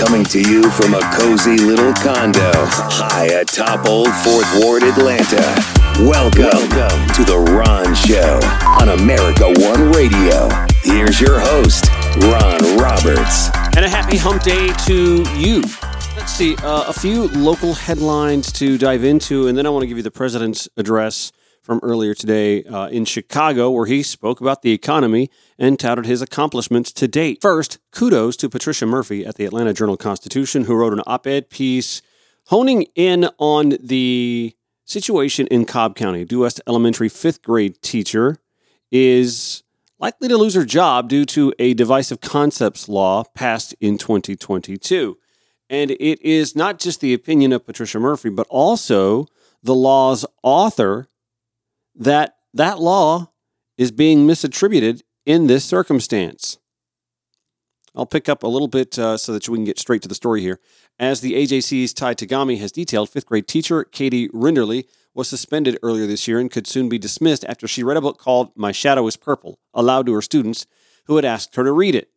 coming to you from a cozy little condo high atop Old Fourth Ward, Atlanta. Welcome, Welcome to The Ron Show on America One Radio. Here's your host, Ron Roberts. And a happy hump day to you. Let's see, uh, a few local headlines to dive into, and then I want to give you the president's address from earlier today uh, in Chicago, where he spoke about the economy and touted his accomplishments to date. First, kudos to Patricia Murphy at the Atlanta Journal Constitution, who wrote an op ed piece honing in on the situation in Cobb County. Due West Elementary fifth grade teacher is likely to lose her job due to a divisive concepts law passed in 2022. And it is not just the opinion of Patricia Murphy, but also the law's author that that law is being misattributed in this circumstance. I'll pick up a little bit uh, so that we can get straight to the story here. As the AJC's Ty Tagami has detailed, fifth grade teacher Katie Rinderle was suspended earlier this year and could soon be dismissed after she read a book called My Shadow is Purple aloud to her students who had asked her to read it.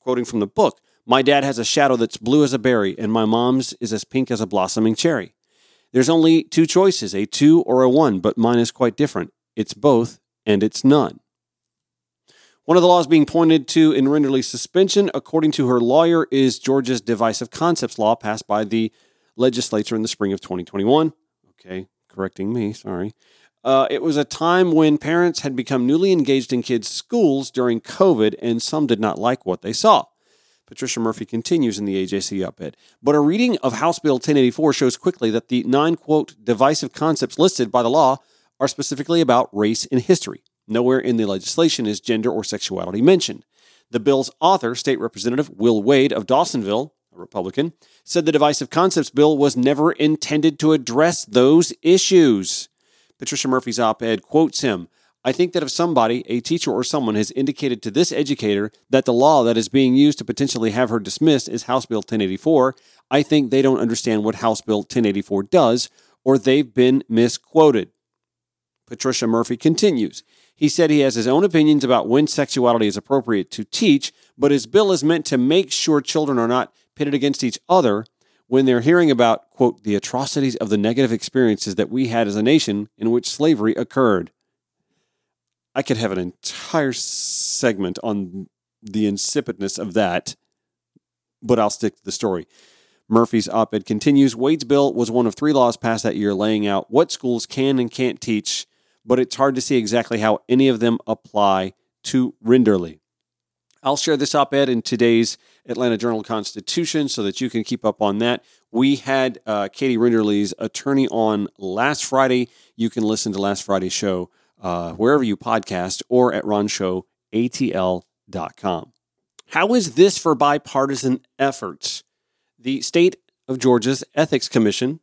Quoting from the book, My dad has a shadow that's blue as a berry, and my mom's is as pink as a blossoming cherry. There's only two choices, a two or a one, but mine is quite different. It's both and it's none. One of the laws being pointed to in Rinderle's suspension, according to her lawyer, is Georgia's divisive concepts law passed by the legislature in the spring of 2021. Okay, correcting me, sorry. Uh, it was a time when parents had become newly engaged in kids' schools during COVID, and some did not like what they saw. Patricia Murphy continues in the AJC op ed. But a reading of House Bill 1084 shows quickly that the nine, quote, divisive concepts listed by the law are specifically about race and history. Nowhere in the legislation is gender or sexuality mentioned. The bill's author, State Representative Will Wade of Dawsonville, a Republican, said the divisive concepts bill was never intended to address those issues. Patricia Murphy's op ed quotes him I think that if somebody, a teacher or someone, has indicated to this educator that the law that is being used to potentially have her dismissed is House Bill 1084, I think they don't understand what House Bill 1084 does, or they've been misquoted. Patricia Murphy continues. He said he has his own opinions about when sexuality is appropriate to teach, but his bill is meant to make sure children are not pitted against each other when they're hearing about, quote, the atrocities of the negative experiences that we had as a nation in which slavery occurred. I could have an entire segment on the insipidness of that, but I'll stick to the story. Murphy's op ed continues Wade's bill was one of three laws passed that year laying out what schools can and can't teach, but it's hard to see exactly how any of them apply to Rinderle. I'll share this op ed in today's Atlanta Journal Constitution so that you can keep up on that. We had uh, Katie Rinderle's attorney on last Friday. You can listen to last Friday's show uh, wherever you podcast or at ronshowatl.com. How is this for bipartisan efforts? The state of Georgia's Ethics Commission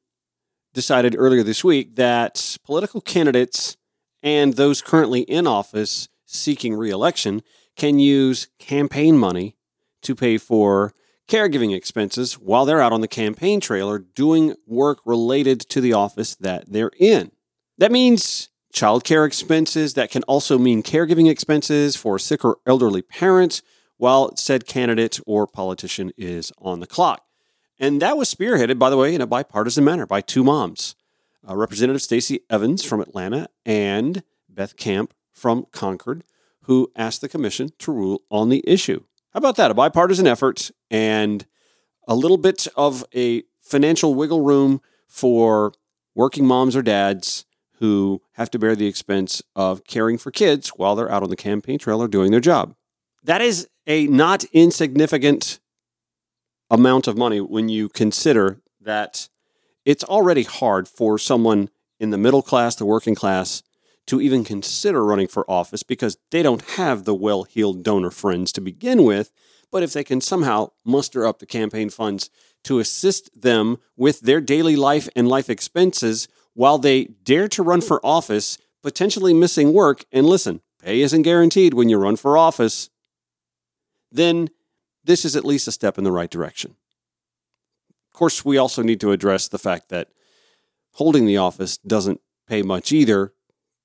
decided earlier this week that political candidates and those currently in office seeking reelection can use campaign money to pay for caregiving expenses while they're out on the campaign trail or doing work related to the office that they're in. That means childcare expenses. That can also mean caregiving expenses for sick or elderly parents while said candidate or politician is on the clock. And that was spearheaded, by the way, in a bipartisan manner by two moms uh, Representative Stacey Evans from Atlanta and Beth Camp from Concord, who asked the commission to rule on the issue. How about that? A bipartisan effort and a little bit of a financial wiggle room for working moms or dads who have to bear the expense of caring for kids while they're out on the campaign trail or doing their job. That is a not insignificant amount of money when you consider that it's already hard for someone in the middle class, the working class, to even consider running for office because they don't have the well heeled donor friends to begin with. But if they can somehow muster up the campaign funds to assist them with their daily life and life expenses while they dare to run for office, potentially missing work, and listen, pay isn't guaranteed when you run for office, then this is at least a step in the right direction. Of course, we also need to address the fact that holding the office doesn't pay much either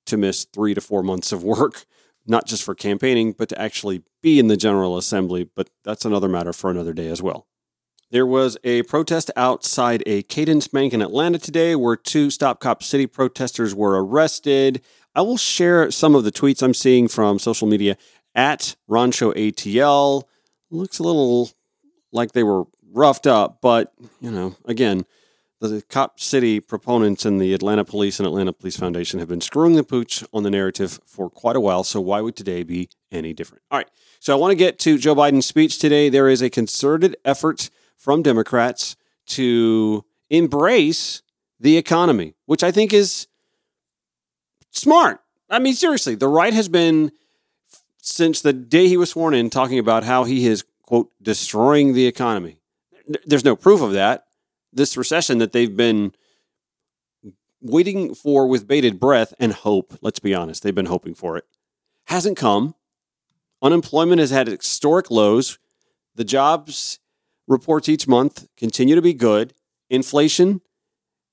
to miss three to four months of work, not just for campaigning, but to actually be in the General Assembly. But that's another matter for another day as well. There was a protest outside a Cadence Bank in Atlanta today where two Stop Cop City protesters were arrested. I will share some of the tweets I'm seeing from social media at Roncho ATL. Looks a little like they were roughed up, but, you know, again, the Cop City proponents and the Atlanta Police and Atlanta Police Foundation have been screwing the pooch on the narrative for quite a while. So why would today be any different? All right. So I want to get to Joe Biden's speech today. There is a concerted effort from Democrats to embrace the economy, which I think is smart. I mean, seriously, the right has been since the day he was sworn in talking about how he is, quote, destroying the economy. There's no proof of that. This recession that they've been waiting for with bated breath and hope, let's be honest, they've been hoping for it, hasn't come. Unemployment has had historic lows. The jobs reports each month continue to be good. Inflation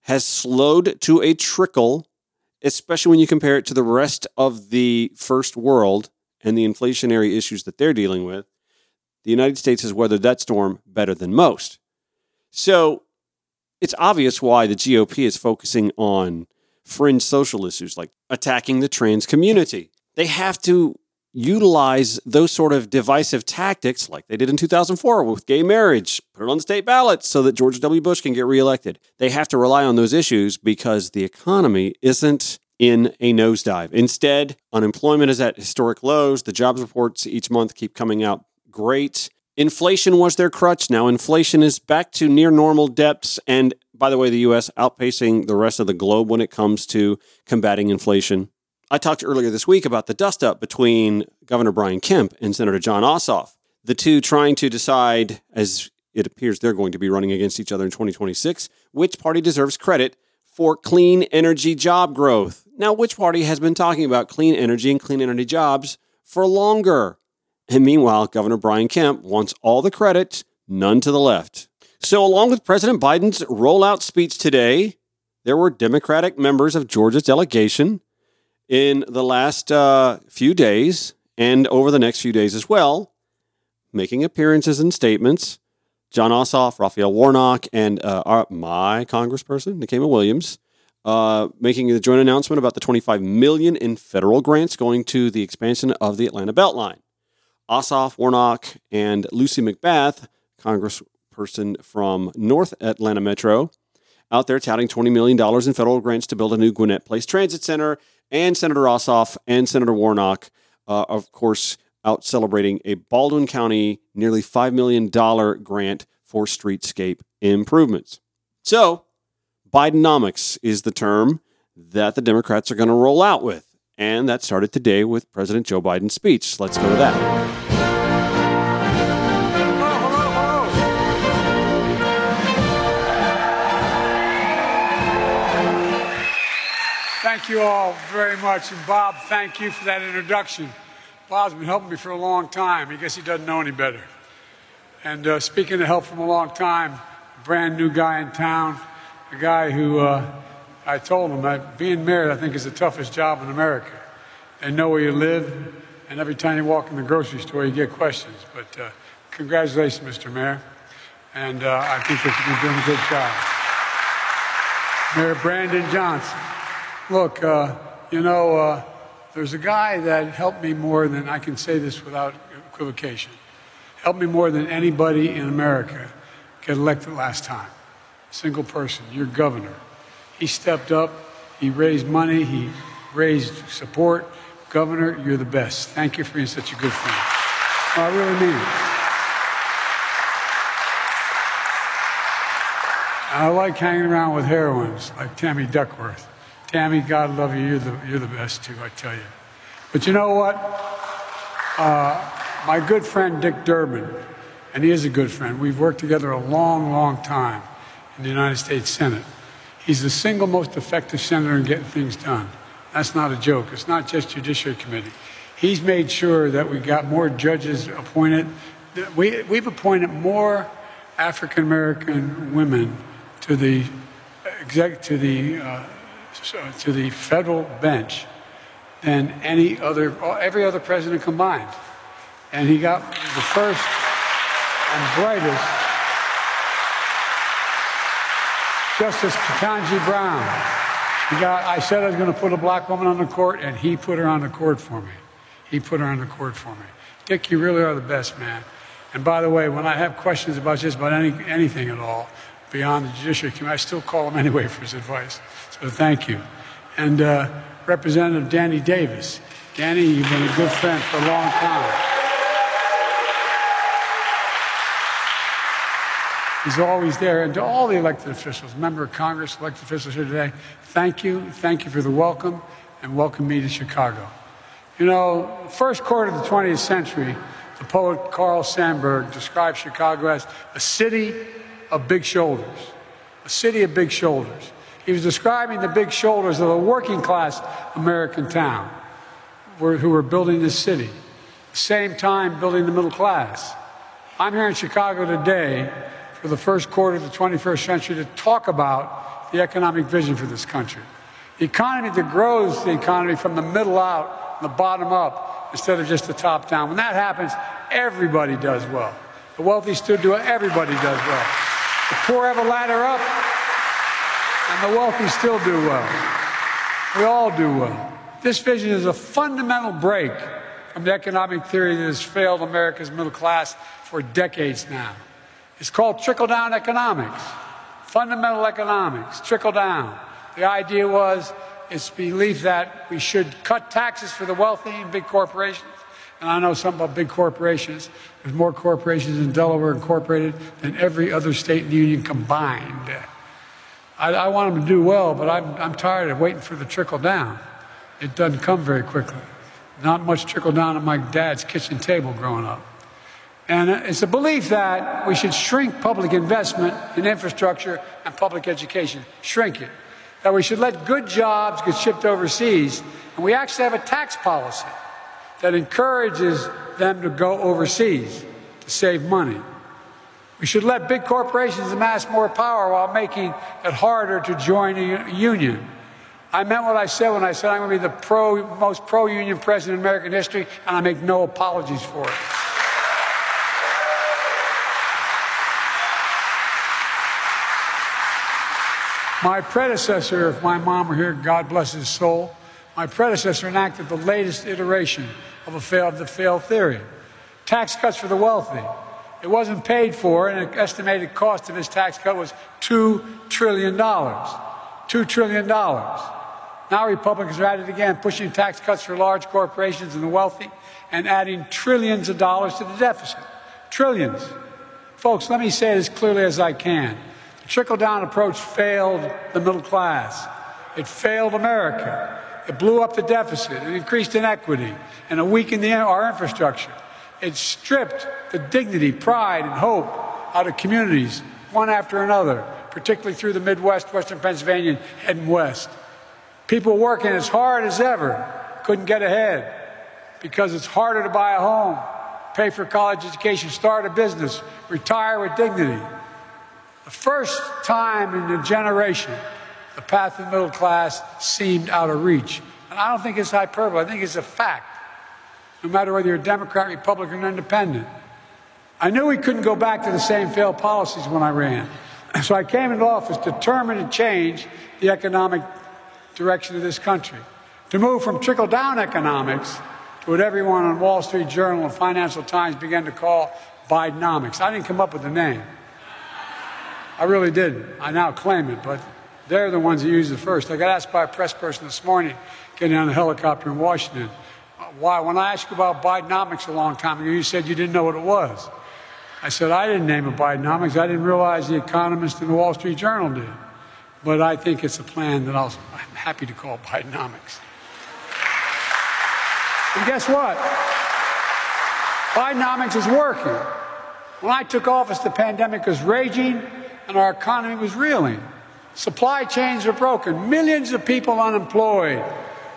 has slowed to a trickle, especially when you compare it to the rest of the first world and the inflationary issues that they're dealing with. The United States has weathered that storm better than most. So it's obvious why the GOP is focusing on fringe social issues like attacking the trans community. They have to utilize those sort of divisive tactics like they did in 2004 with gay marriage, put it on the state ballot so that George W. Bush can get reelected. They have to rely on those issues because the economy isn't in a nosedive. Instead, unemployment is at historic lows. The jobs reports each month keep coming out great. Inflation was their crutch. Now inflation is back to near normal depths. And by the way, the US outpacing the rest of the globe when it comes to combating inflation. I talked earlier this week about the dust up between Governor Brian Kemp and Senator Jon Ossoff, the two trying to decide, as it appears they're going to be running against each other in 2026, which party deserves credit for clean energy job growth. Now, which party has been talking about clean energy and clean energy jobs for longer? And meanwhile, Governor Brian Kemp wants all the credit, none to the left. So, along with President Biden's rollout speech today, there were Democratic members of Georgia's delegation in the last uh, few days and over the next few days as well, making appearances and statements. Jon Ossoff, Raphael Warnock, and uh, our, my congressperson, Nikema Williams, uh, making the joint announcement about the 25 million in federal grants going to the expansion of the Atlanta Beltline. Ossoff, Warnock, and Lucy McBath, congressperson from North Atlanta Metro, out there touting $20 million in federal grants to build a new Gwinnett Place Transit Center and Senator Ossoff and Senator Warnock, uh, of course, out celebrating a Baldwin County nearly $5 million grant for streetscape improvements. So, Bidenomics is the term that the Democrats are going to roll out with. And that started today with President Joe Biden's speech. Let's go to that. Thank you all very much. And Bob, thank you for that introduction. Bob's been helping me for a long time. I guess he doesn't know any better. And uh, speaking of help from a long time, a brand new guy in town, a guy who uh, I told him that being married, I think, is the toughest job in America. They know where you live, and every time you walk in the grocery store, you get questions. But uh, congratulations, Mr. Mayor. And uh, I think that you've been doing a good job. Mayor Brandon Johnson. Look, uh, you know, uh, there's a guy that helped me more than I can say this without equivocation. Helped me more than anybody in America get elected last time. Single person, your governor. He stepped up, he raised money, he raised support. Governor, you're the best. Thank you for being such a good friend. I really mean it. I like hanging around with heroines like Tammy Duckworth. Tammy, God love you. You're the, you're the best, too, I tell you. But you know what? Uh, my good friend Dick Durbin, and he is a good friend, we've worked together a long, long time in the United States Senate. He's the single most effective senator in getting things done. That's not a joke. It's not just Judiciary Committee. He's made sure that we got more judges appointed. We, we've appointed more African American women to the exec, to the uh, to the federal bench than any other, every other president combined. And he got the first and brightest Justice Ketanji Brown. He Got, I said I was going to put a black woman on the court, and he put her on the court for me. He put her on the court for me. Dick, you really are the best man. And by the way, when I have questions about just about any, anything at all beyond the Judiciary Committee, I still call him anyway for his advice. So thank you. And uh, Representative Danny Davis. Danny, you've been a good friend for a long time. He's always there. And to all the elected officials, member of Congress, elected officials here today, thank you. Thank you for the welcome and welcome me to Chicago. You know, first quarter of the 20th century, the poet Carl Sandburg described Chicago as a city of big shoulders. A city of big shoulders. He was describing the big shoulders of a working class American town who were building this city. Same time, building the middle class. I'm here in Chicago today for the first quarter of the 21st century to talk about the economic vision for this country. The economy that grows the economy from the middle out, the bottom up, instead of just the top down. When that happens, everybody does well. The wealthy still do it, everybody does well. The poor have a ladder up, and the wealthy still do well. We all do well. This vision is a fundamental break from the economic theory that has failed America's middle class for decades now. It's called trickle down economics, fundamental economics, trickle down. The idea was it's belief that we should cut taxes for the wealthy and big corporations. And I know something about big corporations. There's more corporations in Delaware incorporated than every other state in the union combined. I, I want them to do well, but I'm, I'm tired of waiting for the trickle down. It doesn't come very quickly. Not much trickle down at my dad's kitchen table growing up. And it's a belief that we should shrink public investment in infrastructure and public education, shrink it. That we should let good jobs get shipped overseas. And we actually have a tax policy that encourages them to go overseas to save money. We should let big corporations amass more power while making it harder to join a union. I meant what I said when I said I'm going to be the pro, most pro union president in American history, and I make no apologies for it. My predecessor, if my mom were here, God bless his soul, my predecessor enacted the latest iteration of, a fail, of the failed theory tax cuts for the wealthy. It wasn't paid for, and the estimated cost of his tax cut was $2 trillion. $2 trillion. Now Republicans are at it again, pushing tax cuts for large corporations and the wealthy and adding trillions of dollars to the deficit. Trillions. Folks, let me say it as clearly as I can. The trickle down approach failed the middle class. It failed America. It blew up the deficit. It increased inequity and it weakened the, our infrastructure. It stripped the dignity, pride, and hope out of communities, one after another, particularly through the Midwest, Western Pennsylvania, heading west. People working as hard as ever couldn't get ahead because it's harder to buy a home, pay for college education, start a business, retire with dignity. The first time in a generation, the path of the middle class seemed out of reach. And I don't think it's hyperbole, I think it's a fact. No matter whether you're a Democrat, Republican, or Independent. I knew we couldn't go back to the same failed policies when I ran. So I came into office determined to change the economic direction of this country. To move from trickle down economics to what everyone on Wall Street Journal and Financial Times began to call Bidenomics. I didn't come up with the name. I really didn't. I now claim it, but they're the ones that used it first. I got asked by a press person this morning, getting on a helicopter in Washington, why, when I asked you about Bidenomics a long time ago, you said you didn't know what it was. I said, I didn't name it Bidenomics. I didn't realize the economist in the Wall Street Journal did. But I think it's a plan that I'll, I'm happy to call Bidenomics. And guess what? Bidenomics is working. When I took office, the pandemic was raging and our economy was reeling. Supply chains are broken, millions of people unemployed,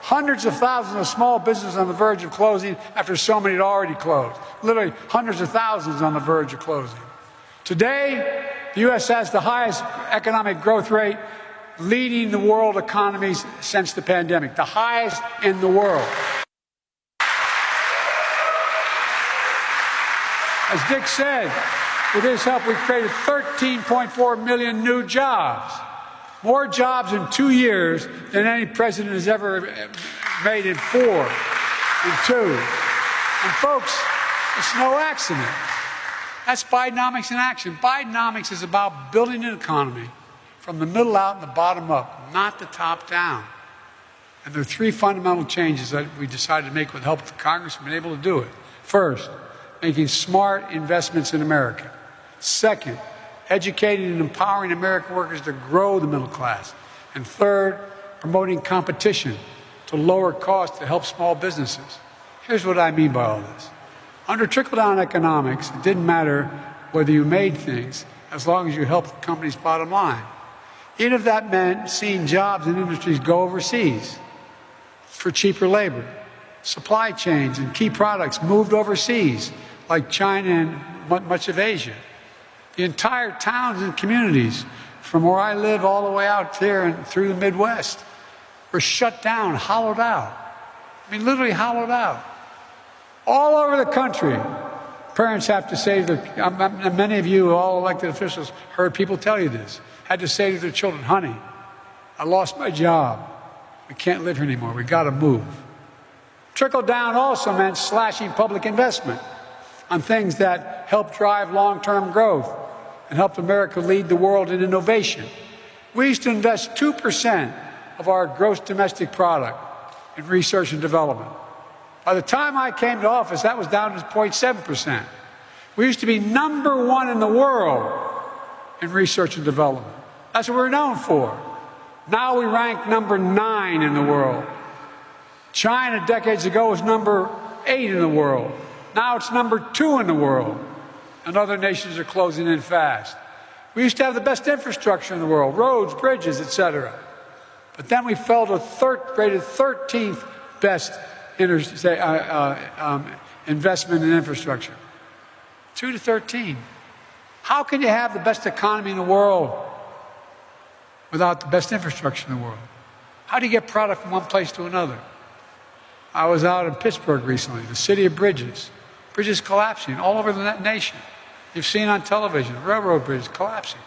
hundreds of thousands of small businesses on the verge of closing after so many had already closed. Literally hundreds of thousands on the verge of closing. Today, the U.S. has the highest economic growth rate leading the world economies since the pandemic, the highest in the world. As Dick said, with his help, we created 13.4 million new jobs. More jobs in two years than any president has ever made in four, in two. And folks, it's no accident. That's Bidenomics in action. Bidenomics is about building an economy from the middle out and the bottom up, not the top down. And there are three fundamental changes that we decided to make with the help of the Congress. We've been able to do it. First, making smart investments in America. Second, educating and empowering American workers to grow the middle class. And third, promoting competition to lower costs to help small businesses. Here's what I mean by all this. Under trickle down economics, it didn't matter whether you made things as long as you helped the company's bottom line. Even if that meant seeing jobs and industries go overseas for cheaper labor. Supply chains and key products moved overseas, like China and much of Asia. The entire towns and communities, from where I live all the way out there and through the Midwest, were shut down, hollowed out. I mean, literally hollowed out. All over the country, parents have to say to many of you, all elected officials, heard people tell you this, had to say to their children, honey, I lost my job. We can't live here anymore. We got to move. Trickle down also meant slashing public investment on things that help drive long term growth and helped America lead the world in innovation. We used to invest 2% of our gross domestic product in research and development. By the time I came to office, that was down to 0.7%. We used to be number one in the world in research and development. That's what we're known for. Now we rank number nine in the world. China, decades ago, was number eight in the world. Now it's number two in the world and other nations are closing in fast. We used to have the best infrastructure in the world roads, bridges, etc. But then we fell to third, rated 13th best inter, say, uh, uh, um, investment in infrastructure. 2 to 13. How can you have the best economy in the world without the best infrastructure in the world? How do you get product from one place to another? I was out in Pittsburgh recently, the city of bridges. Bridges collapsing all over the nation. You've seen on television, railroad bridges collapsing.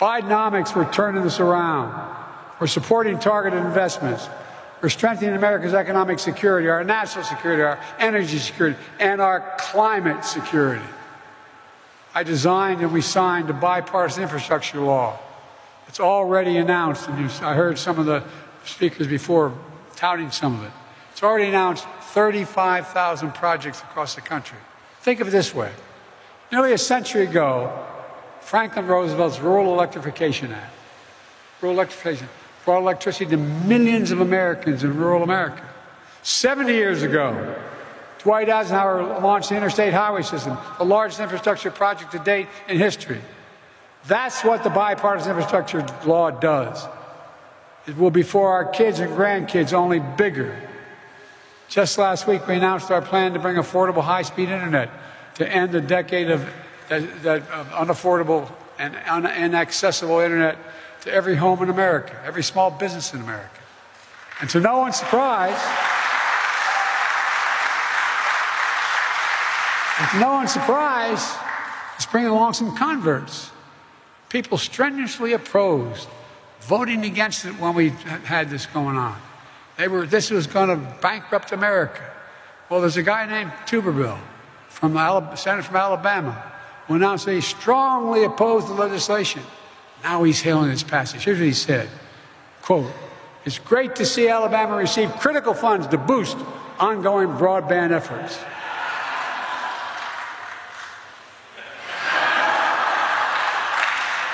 Bidenomics, we're turning this around. We're supporting targeted investments. We're strengthening America's economic security, our national security, our energy security, and our climate security. I designed and we signed a bipartisan infrastructure law. It's already announced, and I heard some of the speakers before touting some of it. It's already announced 35,000 projects across the country. Think of it this way Nearly a century ago, Franklin Roosevelt's Rural Electrification Act, rural electrification, brought electricity to millions of Americans in rural America. 70 years ago, Dwight Eisenhower launched the Interstate Highway System, the largest infrastructure project to date in history. That's what the bipartisan infrastructure law does. It will be for our kids and grandkids, only bigger. Just last week, we announced our plan to bring affordable high speed internet to end a decade of, that, that, of unaffordable and un, inaccessible internet to every home in America, every small business in America. And to no one's surprise, to no one's surprise, it's bringing along some converts. People strenuously opposed, voting against it when we had this going on. They were, this was going to bankrupt America. Well, there's a guy named Tuberville from Alabama, senator from Alabama, who announced that he strongly opposed the legislation. Now he's hailing its passage. Here's what he said quote, It's great to see Alabama receive critical funds to boost ongoing broadband efforts.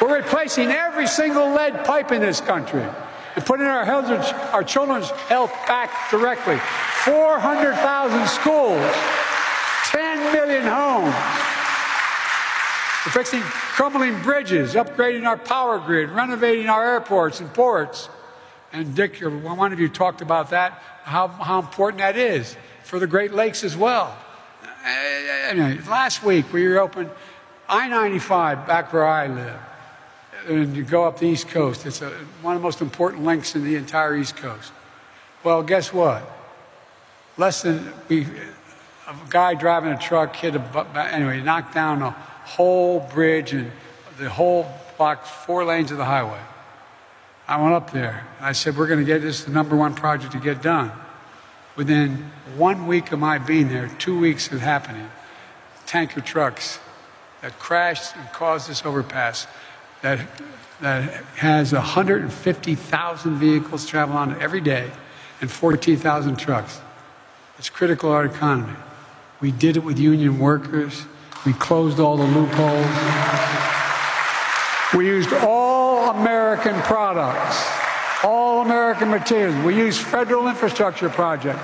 We're replacing every single lead pipe in this country and putting our, health, our children's health back directly. 400,000 schools 10 million homes. We're fixing crumbling bridges, upgrading our power grid, renovating our airports and ports. And Dick, one of you talked about that, how, how important that is for the Great Lakes as well. Uh, last week we reopened I 95 back where I live. And you go up the East Coast, it's a, one of the most important links in the entire East Coast. Well, guess what? Less than we, a guy driving a truck hit a, anyway, knocked down a whole bridge and the whole block, four lanes of the highway. I went up there I said, We're going to get this the number one project to get done. Within one week of my being there, two weeks of happening, tanker trucks that crashed and caused this overpass that, that has 150,000 vehicles travel on it every day and 14,000 trucks. It's critical to our economy. We did it with union workers. We closed all the loopholes. We used all American products, all American materials. We used federal infrastructure project,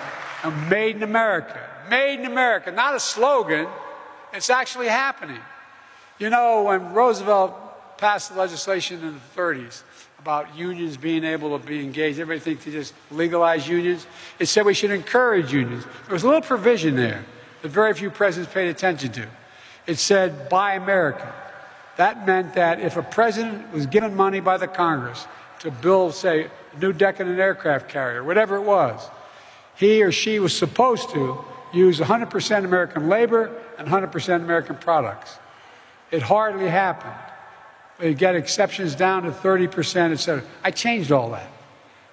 made in America. Made in America, not a slogan. It's actually happening. You know, when Roosevelt passed the legislation in the 30s about unions being able to be engaged, everybody thinks to just legalize unions. It said we should encourage unions. There was a little provision there that very few presidents paid attention to. It said, buy American. That meant that if a president was given money by the Congress to build, say, a new deck in an aircraft carrier, whatever it was, he or she was supposed to use 100% American labor and 100% American products. It hardly happened. We get exceptions down to 30%, et cetera. I changed all that.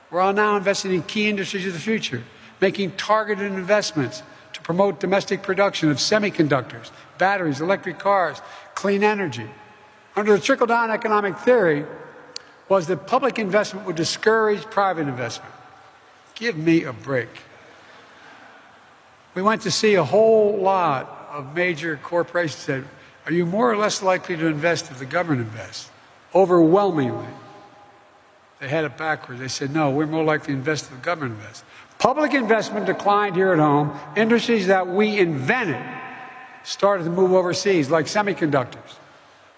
We're all now investing in key industries of the future, making targeted investments promote domestic production of semiconductors, batteries, electric cars, clean energy. Under the trickle down economic theory, was that public investment would discourage private investment. Give me a break. We went to see a whole lot of major corporations said, Are you more or less likely to invest if the government invests? Overwhelmingly. They had it backwards. They said, No, we're more likely to invest if the government invests. Public investment declined here at home. Industries that we invented started to move overseas, like semiconductors.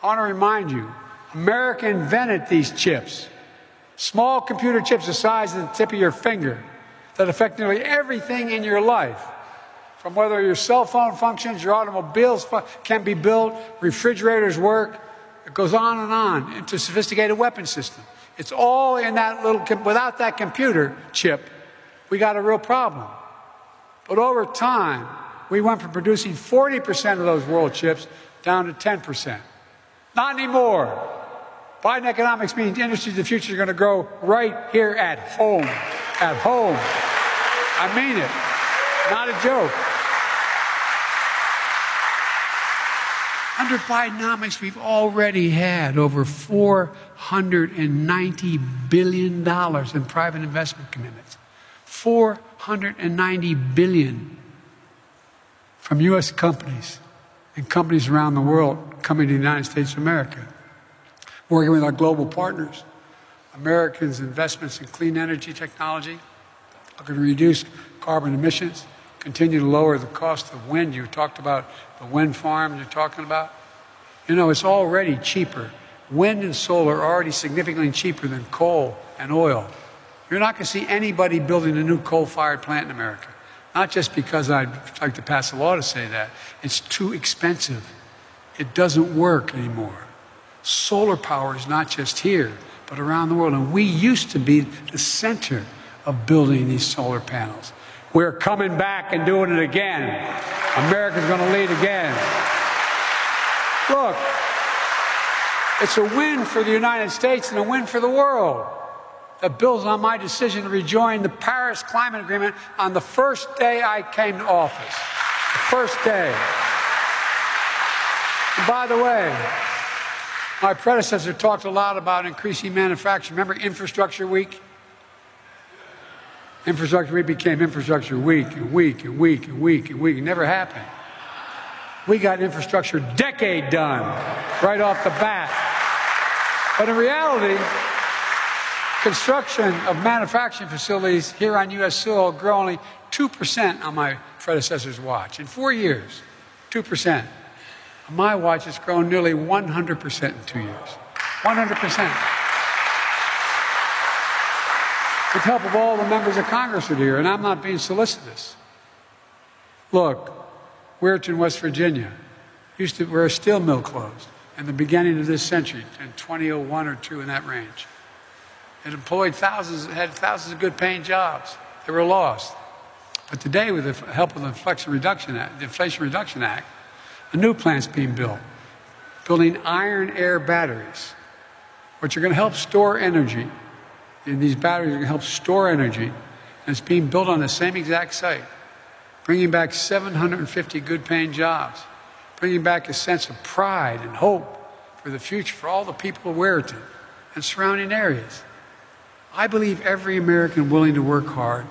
I want to remind you America invented these chips. Small computer chips the size of the tip of your finger that affect nearly everything in your life from whether your cell phone functions, your automobiles can be built, refrigerators work, it goes on and on into sophisticated weapon system. It's all in that little, com- without that computer chip, we got a real problem. But over time, we went from producing 40% of those world chips down to 10%. Not anymore. Biden economics means industries of the future are going to grow right here at home. At home. I mean it. Not a joke. Under Bidenomics, we've already had over $490 billion in private investment commitments. 490 billion from U.S. companies and companies around the world coming to the United States of America. Working with our global partners, Americans' investments in clean energy technology are going to reduce carbon emissions, continue to lower the cost of wind. You talked about the wind farm you're talking about. You know, it's already cheaper. Wind and solar are already significantly cheaper than coal and oil. You're not going to see anybody building a new coal fired plant in America. Not just because I'd like to pass a law to say that, it's too expensive. It doesn't work anymore. Solar power is not just here, but around the world. And we used to be the center of building these solar panels. We're coming back and doing it again. America's going to lead again. Look, it's a win for the United States and a win for the world that builds on my decision to rejoin the Paris Climate Agreement on the first day I came to office. The first day. And by the way, my predecessor talked a lot about increasing manufacturing. Remember Infrastructure Week? Infrastructure Week became Infrastructure Week and week and week and week and week. It never happened. We got infrastructure decade done right off the bat. But in reality, construction of manufacturing facilities here on U.S. soil grew only 2% on my predecessor's watch. In four years, 2%. On my watch, it's grown nearly 100% in two years. 100%. With the help of all the members of Congress are here, and I'm not being solicitous. Look, Weirton, West Virginia, used to, where a steel mill closed in the beginning of this century, in 2001 or 2 in that range. It employed thousands, had thousands of good paying jobs. They were lost. But today, with the help of the Inflation Reduction Act, the Inflation Reduction Act, a new plant's being built, building iron air batteries, which are going to help store energy And these batteries are going to help store energy. And it's being built on the same exact site, bringing back 750 good paying jobs, bringing back a sense of pride and hope for the future for all the people of Weirton and surrounding areas. I believe every American willing to work hard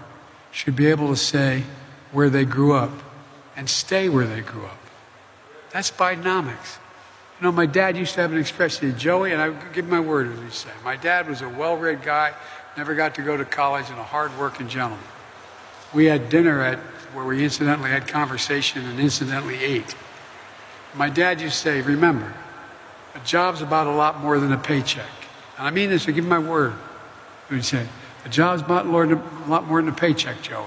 should be able to say where they grew up and stay where they grew up. That's Bidenomics. You know, my dad used to have an expression, Joey, and I give my word as he said. My dad was a well read guy, never got to go to college, and a hard working gentleman. We had dinner at where we incidentally had conversation and incidentally ate. My dad used to say, Remember, a job's about a lot more than a paycheck. And I mean this, I give my word. He'd say, A job's about a lot more than a paycheck, Joey.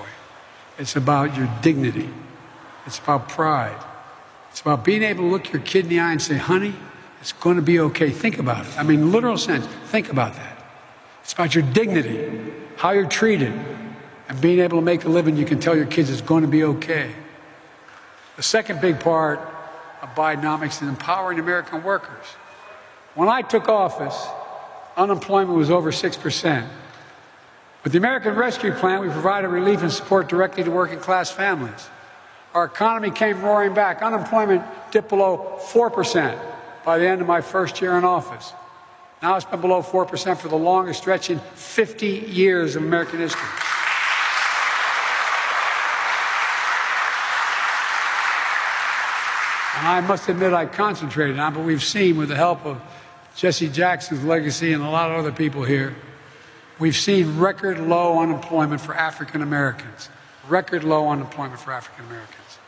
It's about your dignity, it's about pride. It's about being able to look your kid in the eye and say, honey, it's going to be okay. Think about it. I mean, literal sense, think about that. It's about your dignity, how you're treated, and being able to make a living. You can tell your kids it's going to be okay. The second big part of Bidenomics is empowering American workers. When I took office, unemployment was over 6%. With the American Rescue Plan, we provided relief and support directly to working class families. Our economy came roaring back. Unemployment dipped below 4% by the end of my first year in office. Now it's been below 4% for the longest stretch in 50 years of American history. And I must admit, I concentrated on, but we've seen with the help of Jesse Jackson's legacy and a lot of other people here, we've seen record low unemployment for African Americans record low unemployment for African Americans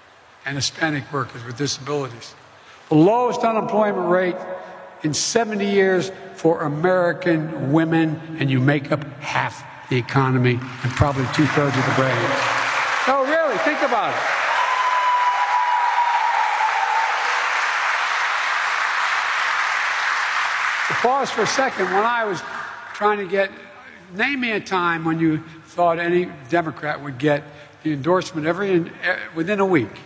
and Hispanic workers with disabilities. The lowest unemployment rate in 70 years for American women, and you make up half the economy and probably two thirds of the brain. No, really, think about it. Pause for a second, when I was trying to get, name me a time when you thought any Democrat would get the endorsement every within a week.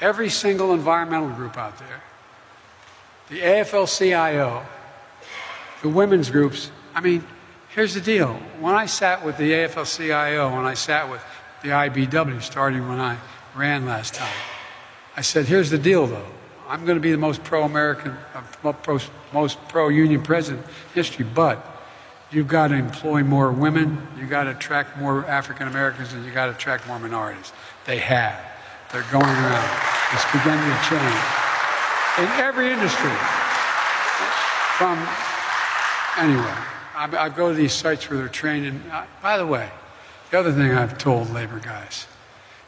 Every single environmental group out there, the AFL-CIO, the women's groups. I mean, here's the deal. When I sat with the AFL-CIO, when I sat with the IBW, starting when I ran last time, I said, "Here's the deal, though. I'm going to be the most pro-American, uh, most pro-union president history, but." You've got to employ more women, you've got to attract more African Americans, and you've got to attract more minorities. They have. They're going around. It's beginning to change. In every industry. From, anyway, I, I go to these sites where they're training. Uh, by the way, the other thing I've told labor guys,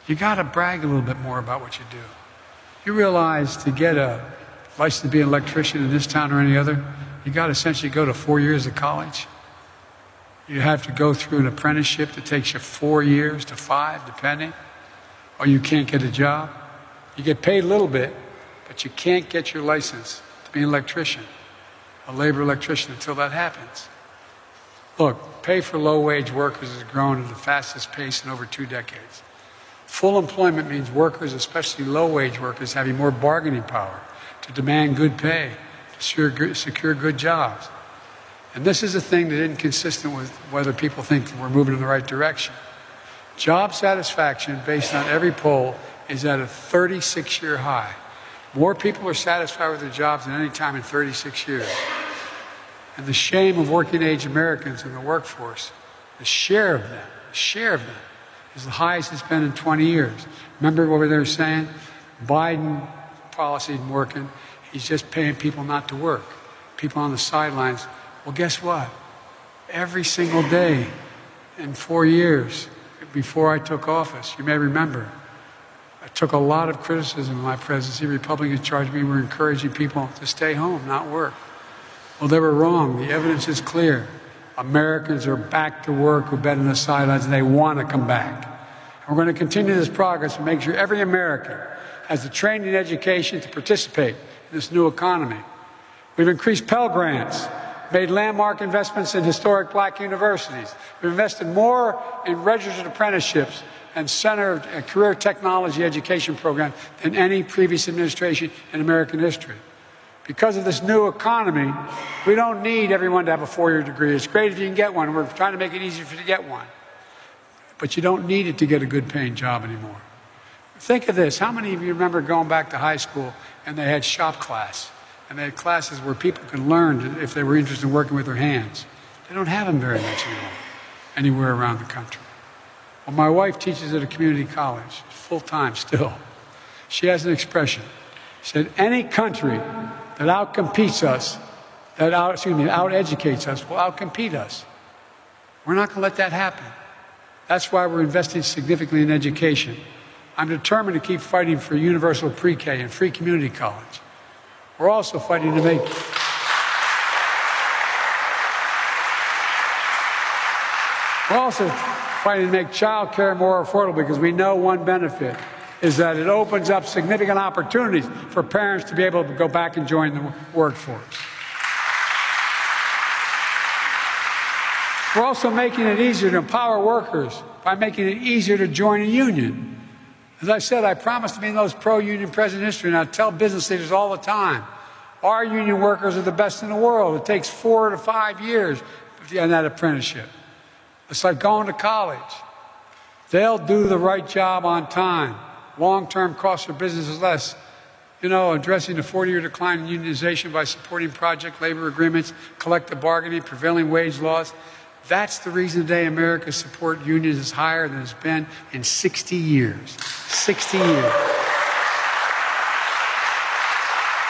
you got to brag a little bit more about what you do. You realize to get a license to be an electrician in this town or any other, you got to essentially go to four years of college. You have to go through an apprenticeship that takes you four years to five, depending, or you can't get a job. You get paid a little bit, but you can't get your license to be an electrician, a labor electrician, until that happens. Look, pay for low wage workers has grown at the fastest pace in over two decades. Full employment means workers, especially low wage workers, having more bargaining power to demand good pay, to secure good jobs. And this is a thing that isn't consistent with whether people think we're moving in the right direction. Job satisfaction, based on every poll, is at a 36 year high. More people are satisfied with their jobs than any time in 36 years. And the shame of working age Americans in the workforce, the share of them, the share of them, is the highest it's been in 20 years. Remember what they were saying? Biden policy isn't working. He's just paying people not to work. People on the sidelines well, guess what? Every single day in four years before I took office, you may remember, I took a lot of criticism in my presidency. Republicans charged me we were encouraging people to stay home, not work. Well, they were wrong. The evidence is clear. Americans are back to work who've been on the sidelines and they want to come back. We're going to continue this progress and make sure every American has the training and education to participate in this new economy. We've increased Pell Grants made landmark investments in historic black universities. We've invested more in registered apprenticeships and center uh, career technology education programs than any previous administration in American history. Because of this new economy, we don't need everyone to have a four year degree. It's great if you can get one. We're trying to make it easier for you to get one. But you don't need it to get a good paying job anymore. Think of this. How many of you remember going back to high school and they had shop class? And they had classes where people could learn if they were interested in working with their hands. They don't have them very much anymore, anywhere around the country. Well, my wife teaches at a community college, full time still. She has an expression. She said, Any country that outcompetes us, that out, excuse me, out-educates us, will outcompete us. We're not going to let that happen. That's why we're investing significantly in education. I'm determined to keep fighting for universal pre-K and free community college. We're also fighting to make We're also fighting to make child care more affordable because we know one benefit is that it opens up significant opportunities for parents to be able to go back and join the workforce. We're also making it easier to empower workers by making it easier to join a union. As I said, I promised to be the most pro union president history, and I tell business leaders all the time our union workers are the best in the world. It takes four to five years in that apprenticeship. It's like going to college. They'll do the right job on time long term cost for business is less. You know, addressing the 40 year decline in unionization by supporting project labor agreements, collective bargaining, prevailing wage laws. That's the reason today America's support unions is higher than it's been in 60 years. 60 years.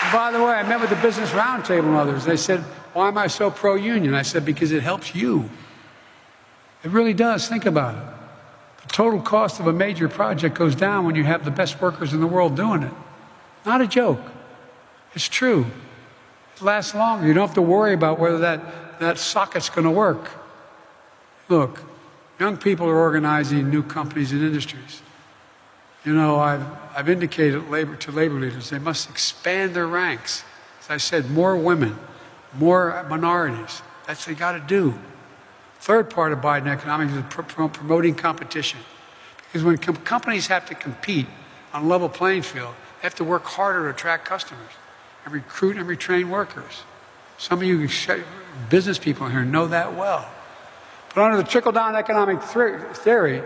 And by the way, I met with the Business Roundtable and others. They said, Why am I so pro union? I said, Because it helps you. It really does. Think about it. Total cost of a major project goes down when you have the best workers in the world doing it. Not a joke. It's true. It lasts longer. You don't have to worry about whether that, that socket's going to work. Look, young people are organizing new companies and industries. You know, I've, I've indicated labor, to labor leaders they must expand their ranks. As I said, more women, more minorities. That's what they got to do. Third part of Biden economics is promoting competition. Because when com- companies have to compete on a level playing field, they have to work harder to attract customers and recruit and retrain workers. Some of you business people here know that well. But under the trickle down economic theory,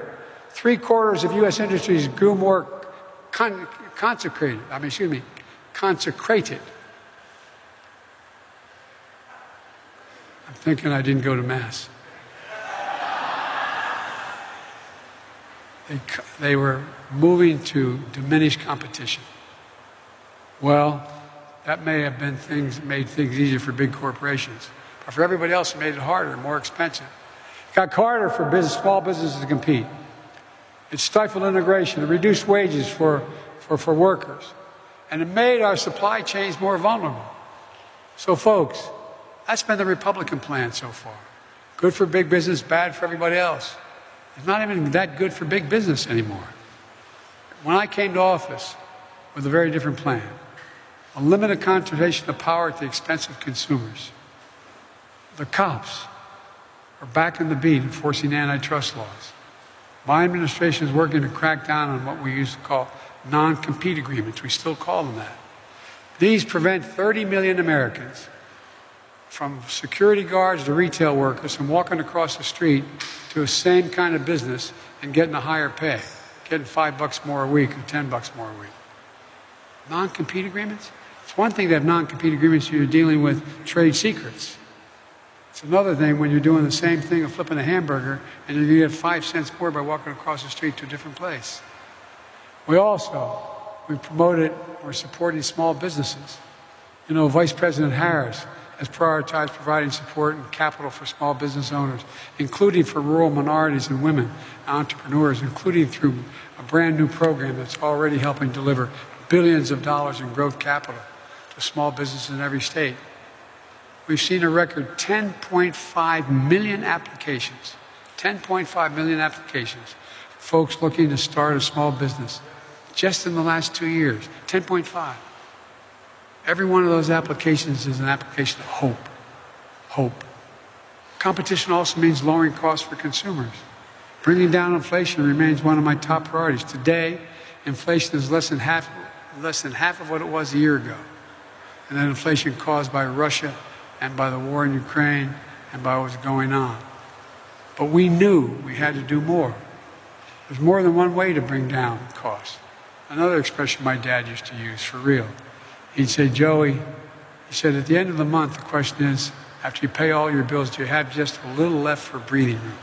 three quarters of U.S. industries grew more con- consecrated, I mean, excuse me, consecrated. I'm thinking I didn't go to Mass. They, they were moving to diminish competition. Well, that may have been things made things easier for big corporations, but for everybody else, it made it harder, more expensive. It got harder for business, small businesses to compete. It stifled integration. It reduced wages for, for, for workers. And it made our supply chains more vulnerable. So, folks, that's been the Republican plan so far. Good for big business, bad for everybody else. It's not even that good for big business anymore. When I came to office with a very different plan, a limited concentration of power at the expense of consumers. The cops are back in the beat enforcing antitrust laws. My administration is working to crack down on what we used to call non compete agreements. We still call them that. These prevent 30 million Americans from security guards to retail workers from walking across the street to the same kind of business and getting a higher pay, getting five bucks more a week or ten bucks more a week. Non compete agreements? It's one thing to have non compete agreements you're dealing with trade secrets. It's another thing when you're doing the same thing of flipping a hamburger and to get five cents more by walking across the street to a different place. We also, we promoted, we're supporting small businesses. You know, Vice President Harris has prioritized providing support and capital for small business owners, including for rural minorities and women entrepreneurs, including through a brand new program that's already helping deliver billions of dollars in growth capital to small businesses in every state. We've seen a record 10.5 million applications, 10.5 million applications, folks looking to start a small business just in the last two years. 10.5. Every one of those applications is an application of hope. Hope. Competition also means lowering costs for consumers. Bringing down inflation remains one of my top priorities. Today, inflation is less than half, less than half of what it was a year ago. and that inflation caused by Russia and by the war in Ukraine and by what's going on. But we knew we had to do more. There's more than one way to bring down costs. Another expression my dad used to use for real. He'd say, Joey, he said, at the end of the month, the question is, after you pay all your bills, do you have just a little left for breathing room?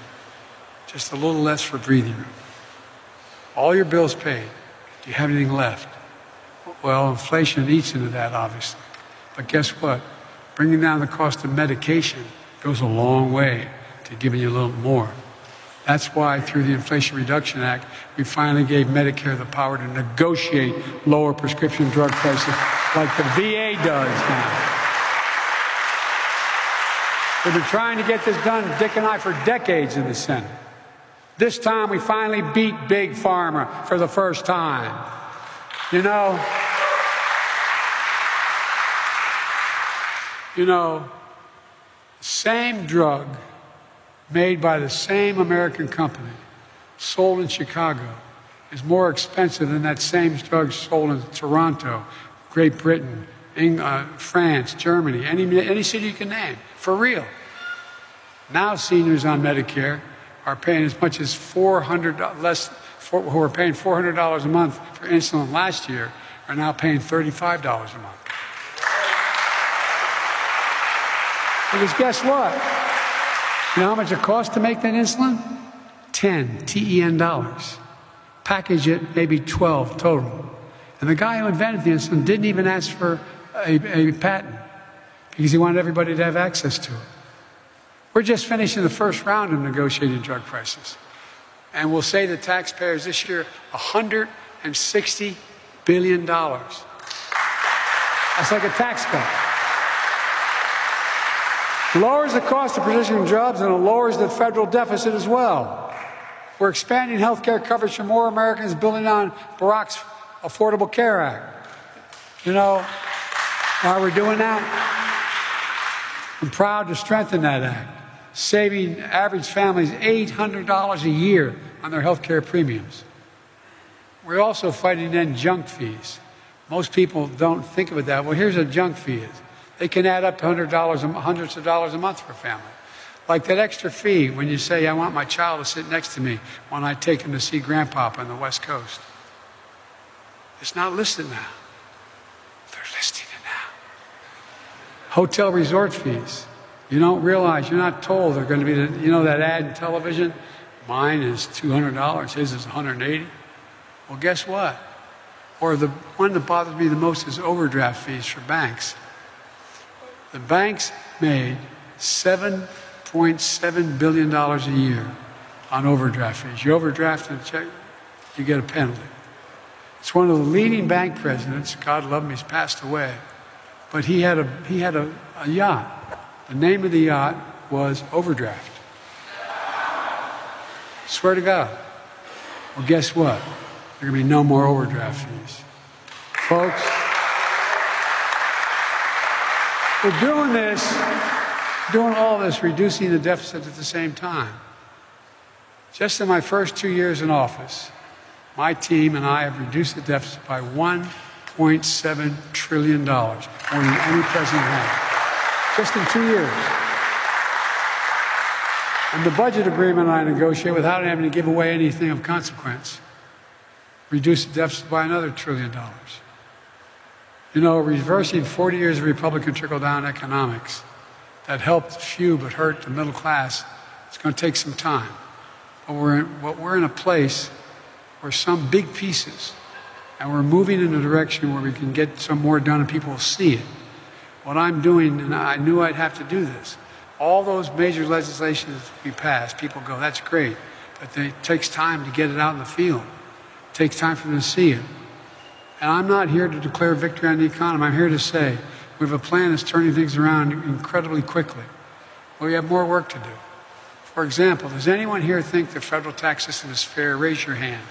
Just a little less for breathing room. All your bills paid. Do you have anything left? Well, inflation eats into that, obviously. But guess what? Bringing down the cost of medication goes a long way to giving you a little more. That's why, through the Inflation Reduction Act, we finally gave Medicare the power to negotiate lower prescription drug prices like the VA does now. We've been trying to get this done, Dick and I, for decades in the Senate. This time we finally beat Big Pharma for the first time. You know, you know, same drug made by the same American company, sold in Chicago, is more expensive than that same drug sold in Toronto, Great Britain, uh, France, Germany, any, any city you can name, for real. Now seniors on Medicare are paying as much as 400 less, for, who were paying $400 a month for insulin last year are now paying $35 a month. Because guess what? You know how much it costs to make that insulin? 10 TEN dollars. Package it, maybe 12 total. And the guy who invented the insulin didn't even ask for a, a patent because he wanted everybody to have access to it. We're just finishing the first round of negotiating drug prices. And we'll say to taxpayers this year $160 billion. That's like a tax cut. Lowers the cost of prescription drugs and it lowers the federal deficit as well. We're expanding health care coverage for more Americans, building on Barack's Affordable Care Act. You know why we're doing that? I'm proud to strengthen that act saving average families $800 a year on their health care premiums. We're also fighting to end junk fees. Most people don't think of it that. Well, here's a junk fee is. They can add up to $100, hundreds of dollars a month for a family. Like that extra fee when you say, I want my child to sit next to me when I take him to see grandpa on the West Coast. It's not listed now. They're listing it now. Hotel resort fees. You don't realize, you're not told they're going to be, the, you know, that ad in television? Mine is $200, his is 180. Well, guess what? Or the one that bothers me the most is overdraft fees for banks. The banks made $7.7 billion a year on overdraft fees. You overdraft a check, you get a penalty. It's one of the leading bank presidents, God love him, he's passed away, but he had a, he had a, a yacht the name of the yacht was Overdraft. Swear to God. Well, guess what? There are going to be no more overdraft fees. Folks, we're doing this, doing all this, reducing the deficit at the same time. Just in my first two years in office, my team and I have reduced the deficit by $1.7 trillion, more than any president has just in two years. And the budget agreement I negotiate without having to give away anything of consequence reduced the deficit by another trillion dollars. You know, reversing 40 years of Republican trickle down economics that helped few but hurt the middle class, it's going to take some time. But we're in, but we're in a place where some big pieces, and we're moving in a direction where we can get some more done and people will see it what I'm doing, and I knew I'd have to do this. All those major legislations we pass, people go, that's great, but it takes time to get it out in the field. It takes time for them to see it. And I'm not here to declare victory on the economy. I'm here to say we have a plan that's turning things around incredibly quickly. But we have more work to do. For example, does anyone here think the federal tax system is fair? Raise your hand.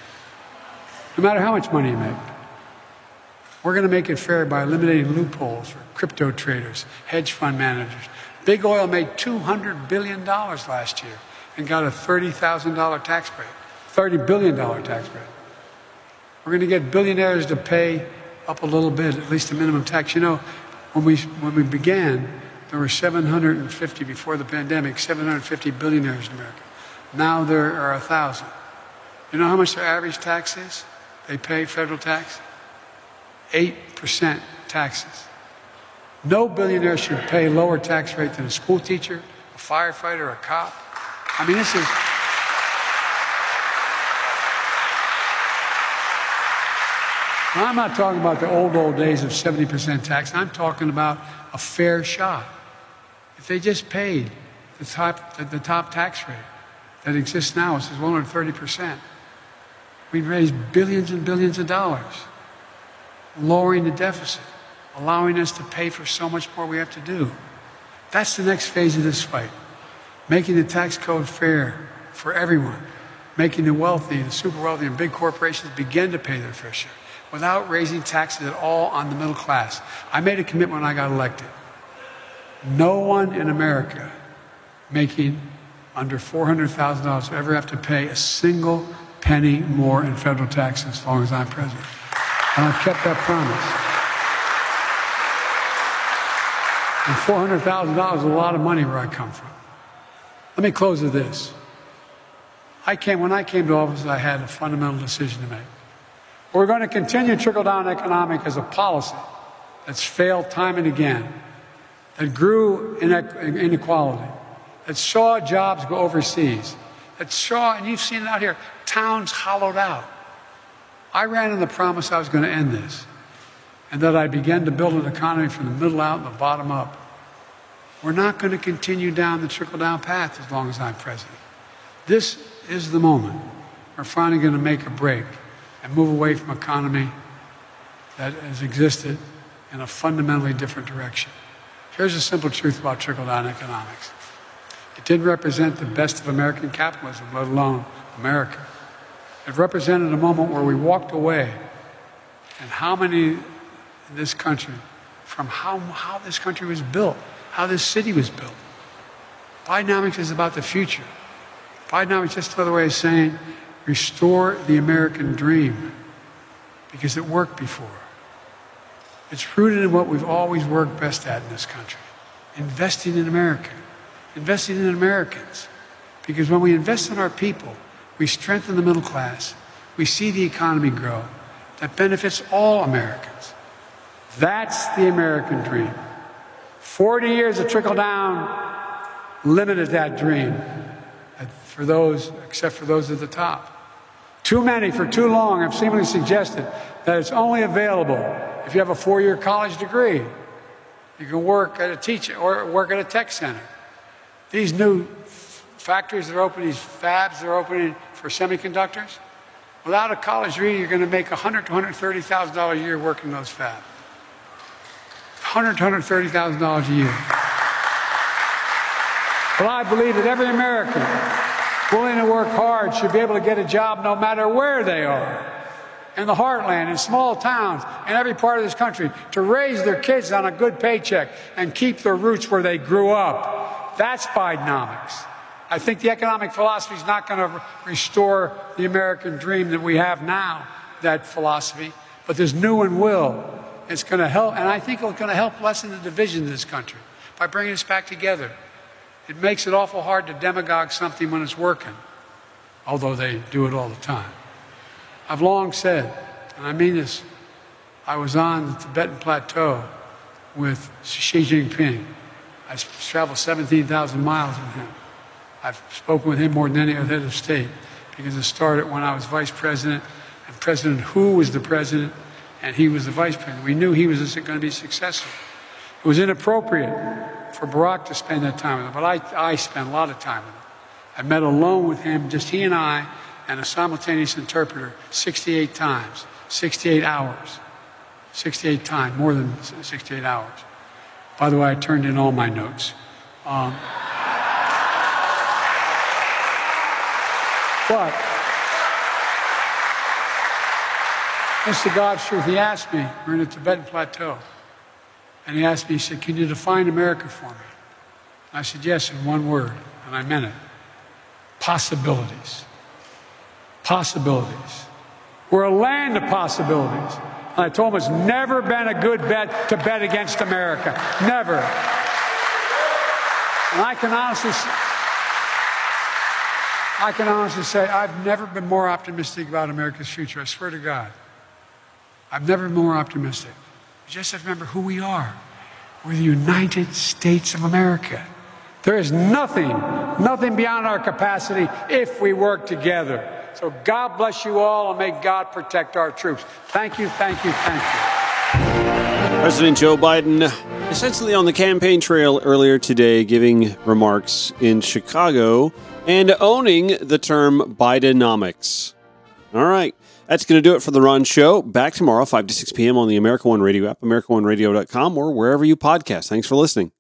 No matter how much money you make. We're going to make it fair by eliminating loopholes for crypto traders, hedge fund managers. Big oil made $200 billion last year and got a $30,000 tax break, $30 billion tax break. We're going to get billionaires to pay up a little bit, at least the minimum tax. You know, When we, when we began, there were 750, before the pandemic, 750 billionaires in America. Now there are 1,000. You know how much their average tax is? They pay federal tax? 8% taxes. No billionaire should pay lower tax rate than a school teacher, a firefighter, a cop. I mean, this is. I'm not talking about the old, old days of 70% tax. I'm talking about a fair shot. If they just paid the top, the, the top tax rate that exists now, which is 130%, we'd raise billions and billions of dollars, lowering the deficit, allowing us to pay for so much more we have to do. That's the next phase of this fight. Making the tax code fair for everyone, making the wealthy, the super wealthy, and big corporations begin to pay their fair share without raising taxes at all on the middle class. I made a commitment when I got elected. No one in America making under $400,000 will ever have to pay a single penny more in federal taxes as long as I'm president. And I've kept that promise. And $400,000 is a lot of money where I come from. Let me close with this. I came, when I came to office, I had a fundamental decision to make. We're going to continue trickle down economic as a policy that's failed time and again, that grew inequality, that saw jobs go overseas, that saw, and you've seen it out here, towns hollowed out. I ran on the promise I was going to end this and that I began to build an economy from the middle out and the bottom up. We're not going to continue down the trickle down path as long as I'm president. This is the moment. We're finally going to make a break and move away from economy that has existed in a fundamentally different direction. Here's a simple truth about trickle down economics it didn't represent the best of American capitalism, let alone America. It represented a moment where we walked away, and how many in this country, from how, how this country was built, how this city was built. Bidenomics is about the future. Bidenomics is just another way of saying restore the American dream because it worked before. It's rooted in what we've always worked best at in this country investing in America, investing in Americans. Because when we invest in our people, we strengthen the middle class, we see the economy grow. That benefits all Americans. That's the American dream. 40 years of trickle down limited that dream uh, for those, except for those at the top. Too many for too long have seemingly suggested that it's only available if you have a four year college degree. You can work at a teaching or work at a tech center. These new factories that are opening, these fabs that are opening for semiconductors, without a college degree, you're going to make 100 to $130,000 a year working those fabs. 100 to $130,000 a year. Well, I believe that every American willing to work hard should be able to get a job no matter where they are. In the heartland, in small towns, in every part of this country, to raise their kids on a good paycheck and keep their roots where they grew up. That's Bidenomics. I think the economic philosophy is not going to restore the American dream that we have now, that philosophy, but this new one will. It's going to help, and I think it's going to help lessen the division in this country by bringing us back together. It makes it awful hard to demagogue something when it's working, although they do it all the time. I've long said, and I mean this, I was on the Tibetan Plateau with Xi Jinping. I traveled 17,000 miles with him. I've spoken with him more than any other head of state because it started when I was vice president and President Hu was the president and he was the vice president. We knew he was going to be successful. It was inappropriate for Barack to spend that time with him, but I, I spent a lot of time with him. I met alone with him, just he and I, and a simultaneous interpreter 68 times, 68 hours. 68 times, more than 68 hours. By the way, I turned in all my notes. Um, but, the God's truth. He asked me, we're in the Tibetan Plateau. And he asked me, he said, Can you define America for me? I said, Yes, in one word. And I meant it possibilities. Possibilities. We're a land of possibilities. And I told him it's never been a good bet to bet against America. Never. And I can honestly I can honestly say I've never been more optimistic about America's future. I swear to God. I've never been more optimistic. Just have to remember who we are. We're the United States of America. There is nothing, nothing beyond our capacity if we work together. So God bless you all and may God protect our troops. Thank you, thank you, thank you. President Joe Biden essentially on the campaign trail earlier today giving remarks in Chicago and owning the term Bidenomics. All right. That's going to do it for the Ron Show. Back tomorrow, 5 to 6 p.m. on the America One Radio app, AmericaOneRadio.com, or wherever you podcast. Thanks for listening.